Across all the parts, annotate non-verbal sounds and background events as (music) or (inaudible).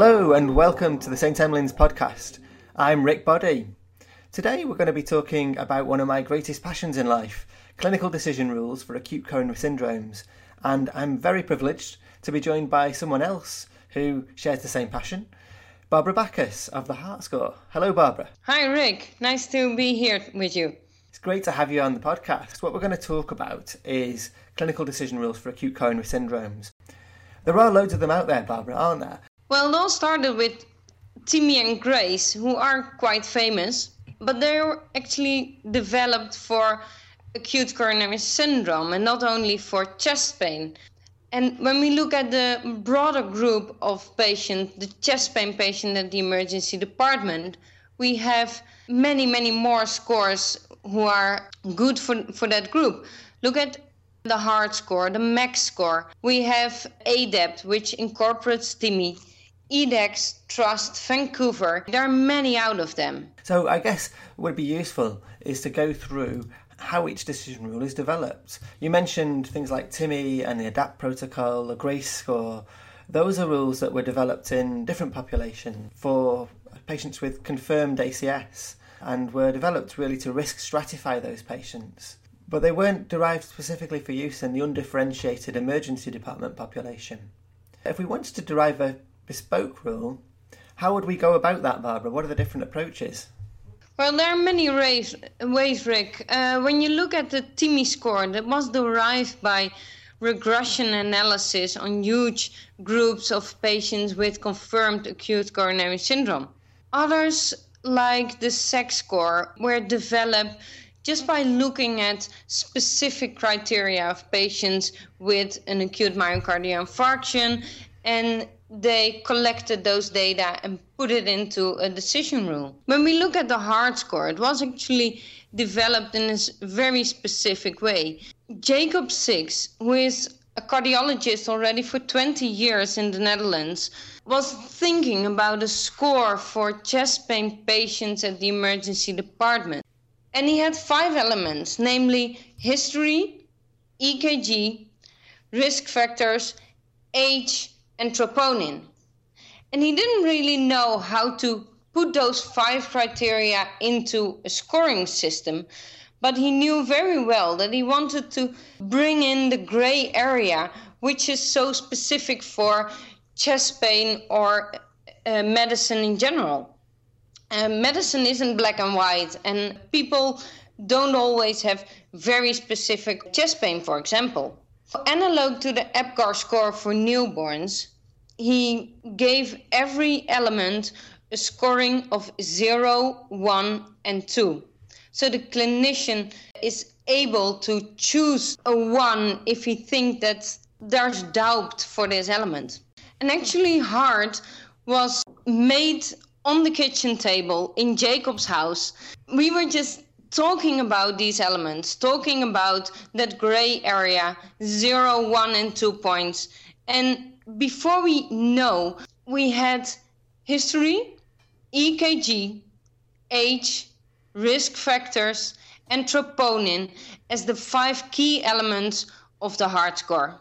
Hello and welcome to the St Emlyn's podcast. I'm Rick Body. Today we're going to be talking about one of my greatest passions in life clinical decision rules for acute coronary syndromes. And I'm very privileged to be joined by someone else who shares the same passion Barbra Backus of the Heart Score. Hello, Barbra. Hi, Rick. Nice to be here with you. It's great to have you on the podcast. What we're going to talk about is clinical decision rules for acute coronary syndromes. There are loads of them out there, Barbra, aren't there? Well, it all started with TIMI and Grace, who are quite famous, but they were actually developed for acute coronary syndrome and not only for chest pain. And when we look at the broader group of patients, the chest pain patient at the emergency department, we have many, many more scores who are good for, for that group. Look at the heart score, the MACS score. We have ADAPT, which incorporates TIMI. EDACS, Trust, Vancouver. There are many out of them. So I guess what would be useful is to go through how each decision rule is developed. You mentioned things like TIMI and the ADAPT protocol, the GRACE score. Those are rules that were developed in different populations for patients with confirmed ACS and were developed really to risk stratify those patients. But they weren't derived specifically for use in the undifferentiated emergency department population. If we wanted to derive a bespoke rule, how would we go about that, Barbra? What are the different approaches? Well, there are many ways, ways Rick. Uh, when you look at the TIMI score, that was derived by regression analysis on huge groups of patients with confirmed acute coronary syndrome. Others, like the SEC score, were developed just by looking at specific criteria of patients with an acute myocardial infarction and they collected those data and put it into a decision rule. When we look at the heart score, it was actually developed in a very specific way. Jacob Six, who is a cardiologist already for 20 years in the Netherlands, was thinking about a score for chest pain patients at the emergency department. And he had five elements, namely history, EKG, risk factors, age, and troponin. And he didn't really know how to put those five criteria into a scoring system, but he knew very well that he wanted to bring in the gray area, which is so specific for chest pain or uh, medicine in general. Uh, medicine isn't black and white, and people don't always have very specific chest pain, for example. Analog to the APGAR score for newborns, he gave every element a scoring of 0, 1, and 2. So the clinician is able to choose a 1 if he thinks that there's doubt for this element. And actually, heart was made on the kitchen table in Jacob's house. We were just talking about these elements, talking about that gray area, zero, one, and two points. And before we know, we had history, EKG, age, risk factors, and troponin as the five key elements of the heart score.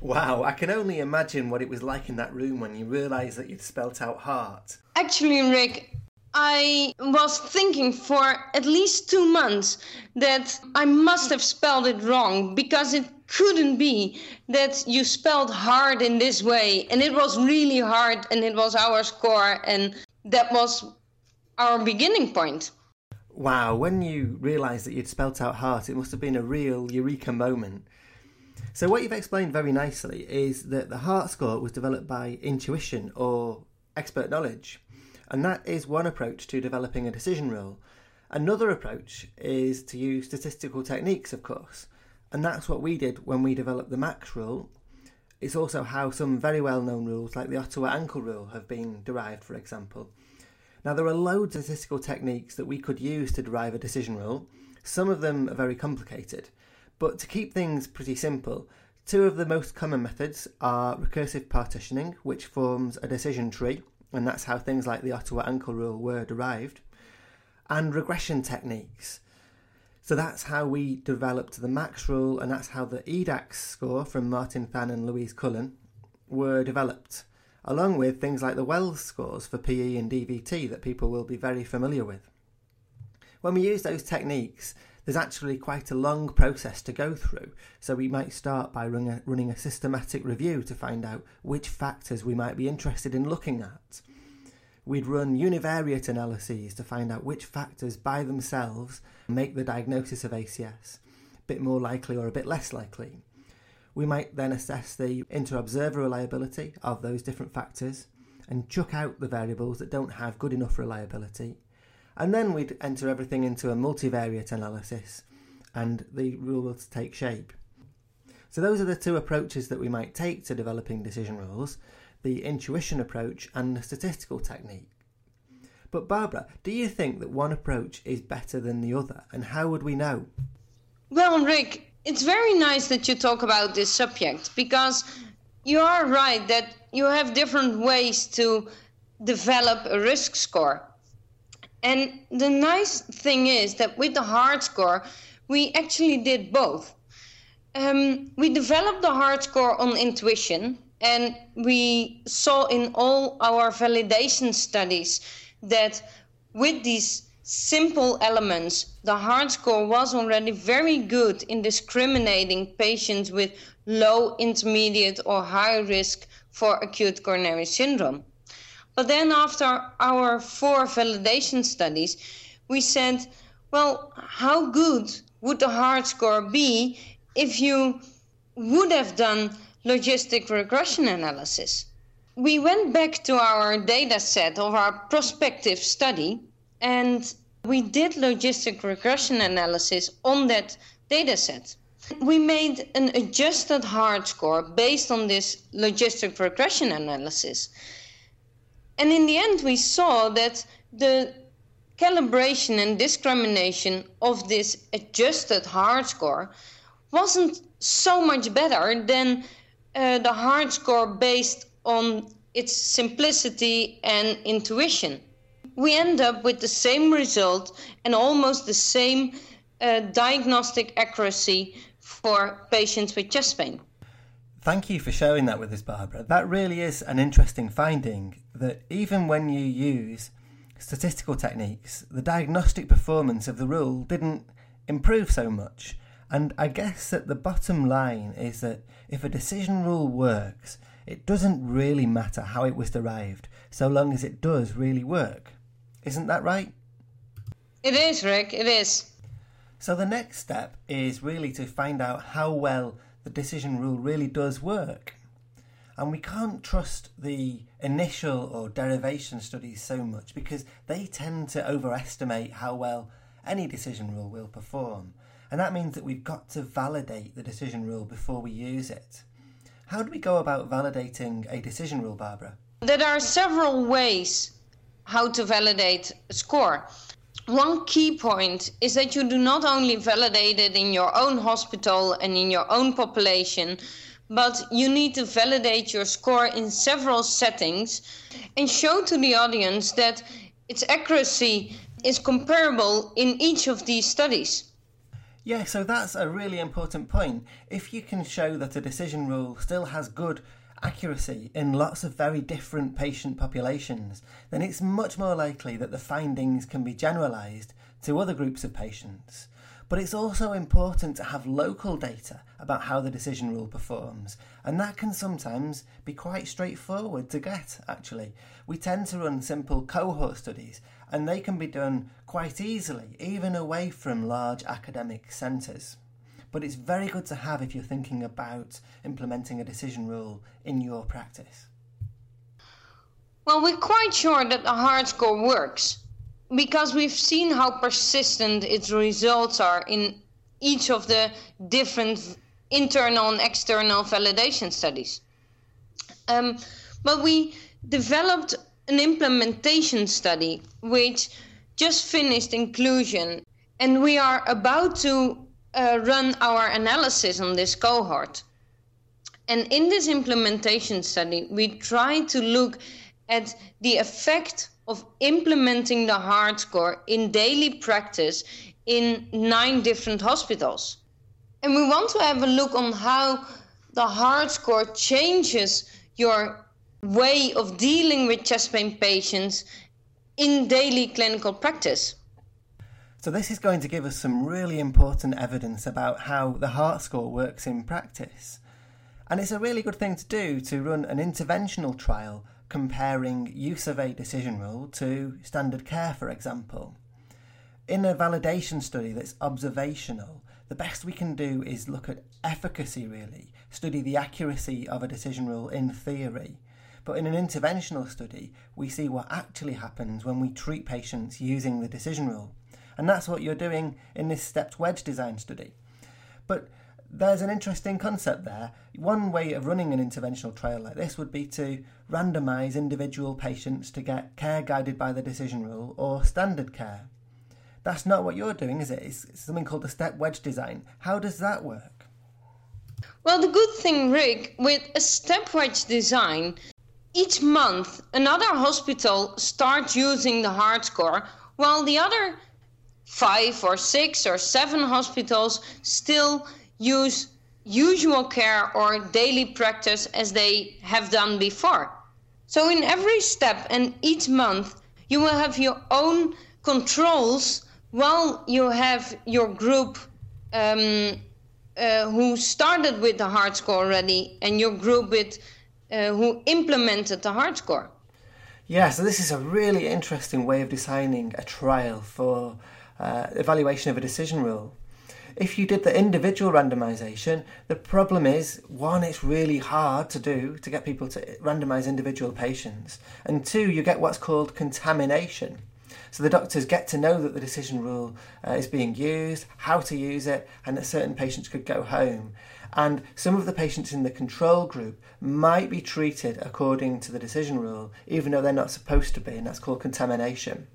Wow, I can only imagine what it was like in that room when you realised that you'd spelt out heart. Actually, Rick, I was thinking for at least two months that I must have spelled it wrong because it couldn't be that you spelled hard in this way and it was really hard and it was our score and that was our beginning point. Wow, when you realised that you'd spelt out heart, it must have been a real eureka moment. So, what you've explained very nicely is that the heart score was developed by intuition or expert knowledge. And that is one approach to developing a decision rule. Another approach is to use statistical techniques, of course, and that's what we did when we developed the MACS rule. It's also how some very well known rules, like the Ottawa ankle rule, have been derived, for example. Now, there are loads of statistical techniques that we could use to derive a decision rule. Some of them are very complicated, but to keep things pretty simple, two of the most common methods are recursive partitioning, which forms a decision tree and that's how things like the Ottawa ankle rule were derived, and regression techniques. So that's how we developed the MACS rule, and that's how the EDACS score from Martin Than and Louise Cullen were developed. along with things like the Wells scores for PE and DVT that people will be very familiar with. When we use those techniques, there's actually quite a long process to go through. So we might start by running a, running a systematic review to find out which factors we might be interested in looking at. We'd run univariate analyses to find out which factors by themselves make the diagnosis of ACS a bit more likely or a bit less likely. We might then assess the inter-observer reliability of those different factors and chuck out the variables that don't have good enough reliability and then we'd enter everything into a multivariate analysis and the rule will take shape. So those are the two approaches that we might take to developing decision rules, the intuition approach and the statistical technique. But Barbra, do you think that one approach is better than the other and how would we know? Well, Rick, it's very nice that you talk about this subject because you are right that you have different ways to develop a risk score. And the nice thing is that with the heart score, we actually did both. Um, we developed the heart score on intuition, and we saw in all our validation studies that with these simple elements, the heart score was already very good in discriminating patients with low, intermediate, or high risk for acute coronary syndrome. But then after our four validation studies, we said, well, how good would the heart score be if you would have done logistic regression analysis? We went back to our data set of our prospective study and we did logistic regression analysis on that data set. We made an adjusted heart score based on this logistic regression analysis. And in the end, we saw that the calibration and discrimination of this adjusted heart score wasn't so much better than uh, the heart score based on its simplicity and intuition. We end up with the same result and almost the same uh, diagnostic accuracy for patients with chest pain. Thank you for sharing that with us, Barbra. That really is an interesting finding that even when you use statistical techniques, the diagnostic performance of the rule didn't improve so much. And I guess that the bottom line is that if a decision rule works, it doesn't really matter how it was derived, so long as it does really work. Isn't that right? It is, Rick, it is. So the next step is really to find out how well the decision rule really does work. And we can't trust the initial or derivation studies so much because they tend to overestimate how well any decision rule will perform. And that means that we've got to validate the decision rule before we use it. How do we go about validating a decision rule, Barbra? There are several ways how to validate a score. One key point is that you do not only validate it in your own hospital and in your own population, but you need to validate your score in several settings and show to the audience that its accuracy is comparable in each of these studies. Yeah, so that's a really important point. If you can show that a decision rule still has good accuracy in lots of very different patient populations, then it's much more likely that the findings can be generalised to other groups of patients. But it's also important to have local data about how the decision rule performs, and that can sometimes be quite straightforward to get, actually. We tend to run simple cohort studies, and they can be done quite easily, even away from large academic centres but it's very good to have if you're thinking about implementing a decision rule in your practice. Well, we're quite sure that the heart score works because we've seen how persistent its results are in each of the different internal and external validation studies. Um, but we developed an implementation study which just finished inclusion, and we are about to uh, run our analysis on this cohort. And in this implementation study, we try to look at the effect of implementing the heart score in daily practice in nine different hospitals. And we want to have a look on how the heart score changes your way of dealing with chest pain patients in daily clinical practice. So, this is going to give us some really important evidence about how the heart score works in practice. And it's a really good thing to do to run an interventional trial comparing use of a decision rule to standard care, for example. In a validation study that's observational, the best we can do is look at efficacy really, study the accuracy of a decision rule in theory. But in an interventional study, we see what actually happens when we treat patients using the decision rule. And that's what you're doing in this stepped wedge design study. But there's an interesting concept there. One way of running an interventional trial like this would be to randomise individual patients to get care guided by the decision rule or standard care. That's not what you're doing, is it? It's, something called the step wedge design. How does that work? Well, the good thing, Rick, with a step wedge design, each month another hospital starts using the heart score, while the other five or six or seven hospitals still use usual care or daily practice as they have done before. So, in every step and each month, you will have your own controls while you have your group um, uh, who started with the heart score already and your group with uh, who implemented the heart score. Yeah, so this is a really interesting way of designing a trial for uh, evaluation of a decision rule. If you did the individual randomization, the problem is one, it's really hard to do to get people to randomize individual patients, and two, you get what's called contamination. So the doctors get to know that the decision rule uh, is being used, how to use it, and that certain patients could go home. And some of the patients in the control group might be treated according to the decision rule, even though they're not supposed to be, and that's called contamination.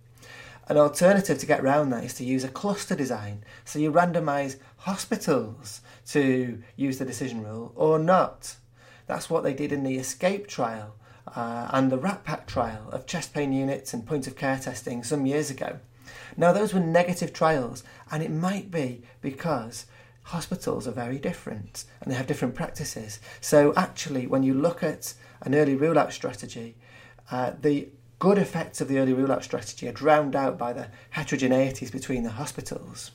An alternative to get around that is to use a cluster design. So you randomise hospitals to use the decision rule or not. That's what they did in the ESCAPE trial uh, and the RAT-PAC trial of chest pain units and point of care testing some years ago. Now, those were negative trials, and it might be because hospitals are very different and they have different practices. So, actually, when you look at an early rule out strategy, uh, the good effects of the early rule out strategy are drowned out by the heterogeneities between the hospitals.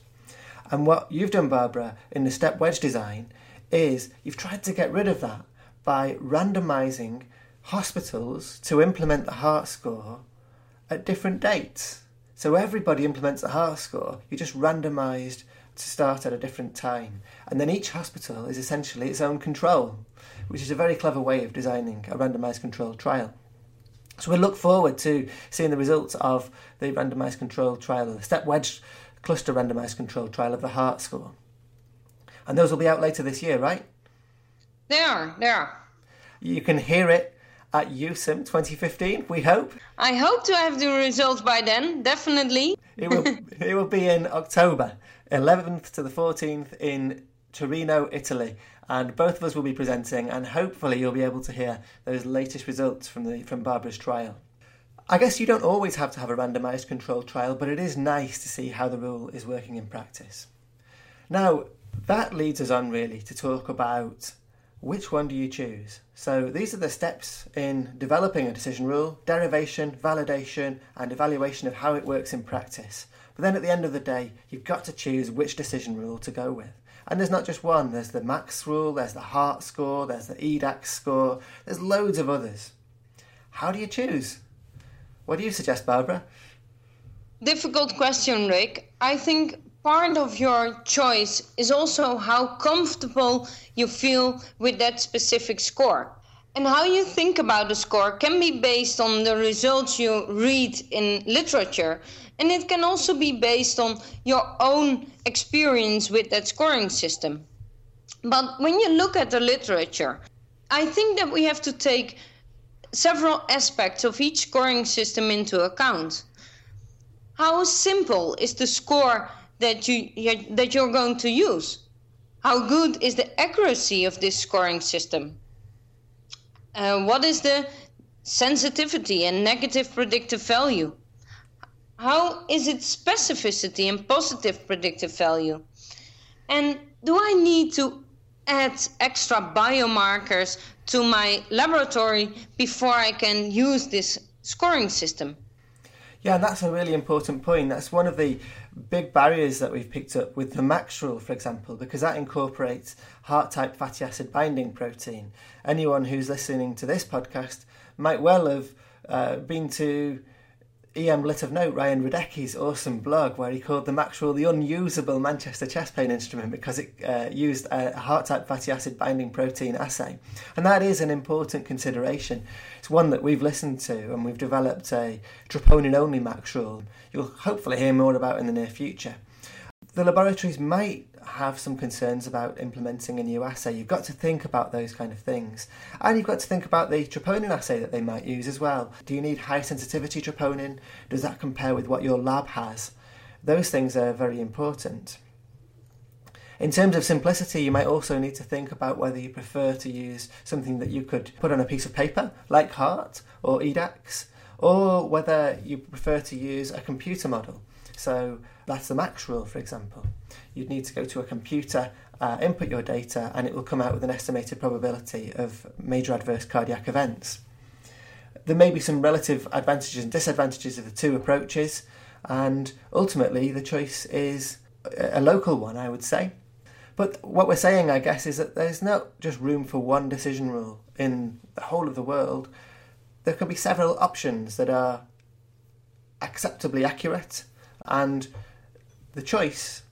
And what you've done, Barbra, in the step wedge design is you've tried to get rid of that by randomizing hospitals to implement the heart score at different dates. So everybody implements the heart score, you just randomized to start at a different time. And then each hospital is essentially its own control, which is a very clever way of designing a randomized controlled trial. So we look forward to seeing the results of the randomised controlled trial, the step wedge cluster randomised controlled trial of the heart score. And those will be out later this year, right? They are, they are. You can hear it at EuSEM 2015, we hope. I hope to have the results by then, definitely. it, will, (laughs) it will be in October, 11th to the 14th in Torino, Italy and both of us will be presenting, and hopefully you'll be able to hear those latest results from the from Barbra's trial. I guess you don't always have to have a randomised controlled trial, but it is nice to see how the rule is working in practice. Now, that leads us on really to talk about which one do you choose? So these are the steps in developing a decision rule, derivation, validation, and evaluation of how it works in practice. But then at the end of the day, you've got to choose which decision rule to go with. And there's not just one, there's the MACS rule, there's the heart score, there's the EDACS score, there's loads of others. How do you choose? What do you suggest, Barbra? Difficult question, Rick. I think part of your choice is also how comfortable you feel with that specific score. And how you think about the score can be based on the results you read in literature and it can also be based on your own experience with that scoring system. But when you look at the literature, I think that we have to take several aspects of each scoring system into account. How simple is the score that you that you're going to use? How good is the accuracy of this scoring system? Uh, what is the sensitivity and negative predictive value? How is its specificity and positive predictive value? And do I need to add extra biomarkers to my laboratory before I can use this scoring system. Yeah, that's a really important point. That's one of the big barriers that we've picked up with the MACS rule, for example, because that incorporates heart type fatty acid binding protein. Anyone who's listening to this podcast might well have uh, been to EM Lit of Note, Ryan Radecki's awesome blog, where he called the MACS rule the unusable Manchester chest pain instrument because it uh, used a heart type fatty acid binding protein assay. And that is an important consideration. It's one that we've listened to and we've developed a troponin only MACS rule. You'll hopefully hear more about in the near future. The laboratories might have some concerns about implementing a new assay, you've got to think about those kind of things. And you've got to think about the troponin assay that they might use as well. Do you need high sensitivity troponin? Does that compare with what your lab has? Those things are very important. In terms of simplicity, you might also need to think about whether you prefer to use something that you could put on a piece of paper, like HEART or EDACS, or whether you prefer to use a computer model. So that's the MACS rule, for example you'd need to go to a computer, uh, input your data, and it will come out with an estimated probability of major adverse cardiac events. There may be some relative advantages and disadvantages of the two approaches, and ultimately the choice is a local one, I would say. But what we're saying, I guess, is that there's not just room for one decision rule in the whole of the world. There can be several options that are acceptably accurate, and the choice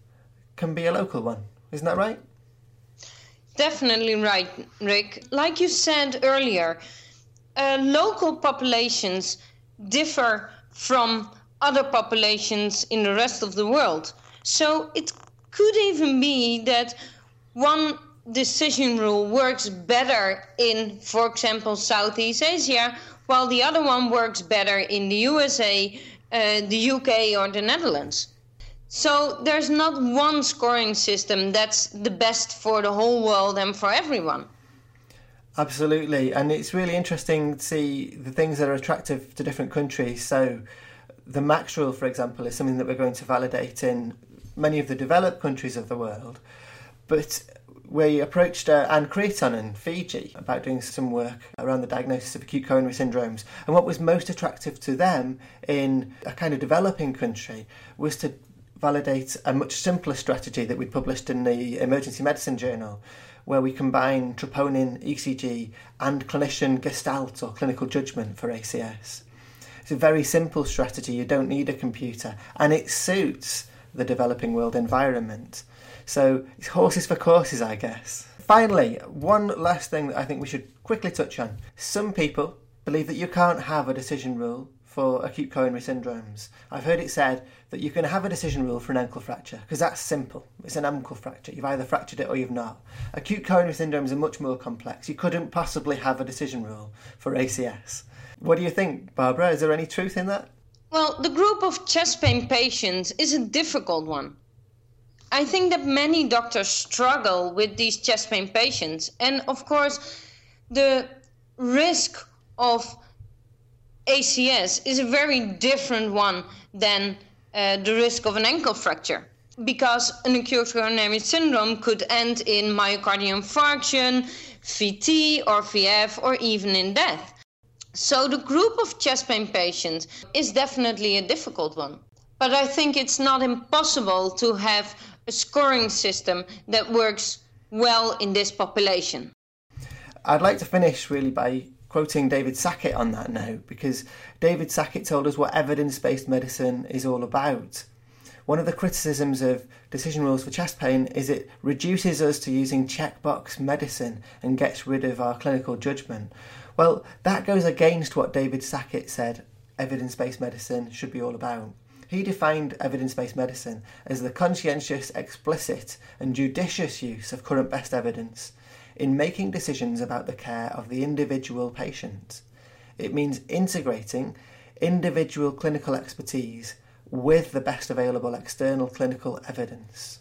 can be a local one. Isn't that right? Definitely right, Rick. Like you said earlier, uh, local populations differ from other populations in the rest of the world. So it could even be that one decision rule works better in, for example, Southeast Asia, while the other one works better in the USA, uh, the UK, or the Netherlands. So there's not one scoring system that's the best for the whole world and for everyone. Absolutely, and it's really interesting to see the things that are attractive to different countries. So, the MACS rule, for example, is something that we're going to validate in many of the developed countries of the world. But we approached uh, Anne Creton in Fiji about doing some work around the diagnosis of acute coronary syndromes. And what was most attractive to them in a kind of developing country was to validate a much simpler strategy that we published in the Emergency Medicine Journal, where we combine troponin, ECG, and clinician gestalt or clinical judgment for ACS. It's a very simple strategy, you don't need a computer, and it suits the developing world environment. So it's horses for courses, I guess. Finally, one last thing that I think we should quickly touch on. Some people believe that you can't have a decision rule for acute coronary syndromes. I've heard it said that you can have a decision rule for an ankle fracture because that's simple. It's an ankle fracture. You've either fractured it or you've not. Acute coronary syndromes are much more complex. You couldn't possibly have a decision rule for ACS. What do you think, Barbra? Is there any truth in that? Well, the group of chest pain patients is a difficult one. I think that many doctors struggle with these chest pain patients, and of course, the risk of ACS is a very different one than uh, the risk of an ankle fracture because an acute coronary syndrome could end in myocardial infarction, VT or VF, or even in death. So the group of chest pain patients is definitely a difficult one. But I think it's not impossible to have a scoring system that works well in this population. I'd like to finish really by quoting David Sackett on that note because David Sackett told us what evidence based medicine is all about. One of the criticisms of decision rules for chest pain is it reduces us to using checkbox medicine and gets rid of our clinical judgment. Well, that goes against what David Sackett said evidence based medicine should be all about. He defined evidence based medicine as the conscientious, explicit, and judicious use of current best evidence in making decisions about the care of the individual patient. It means integrating individual clinical expertise with the best available external clinical evidence.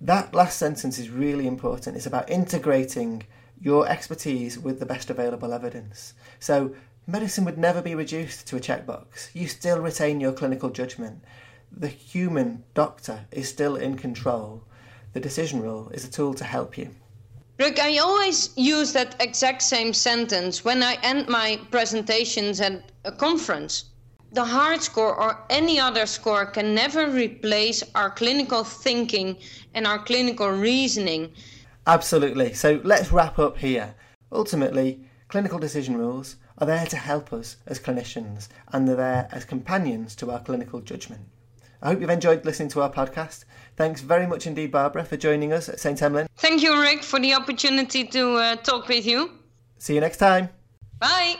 That last sentence is really important. It's about integrating your expertise with the best available evidence. So, medicine would never be reduced to a checkbox. You still retain your clinical judgment. The human doctor is still in control. The decision rule is a tool to help you. Rick, I always use that exact same sentence when I end my presentations at a conference. The heart score or any other score can never replace our clinical thinking and our clinical reasoning. Absolutely. So let's wrap up here. Ultimately, clinical decision rules are there to help us as clinicians and they're there as companions to our clinical judgment. I hope you've enjoyed listening to our podcast. Thanks very much indeed, Barbra, for joining us at St. Emlyn. Thank you, Rick, for the opportunity to uh, talk with you. See you next time. Bye.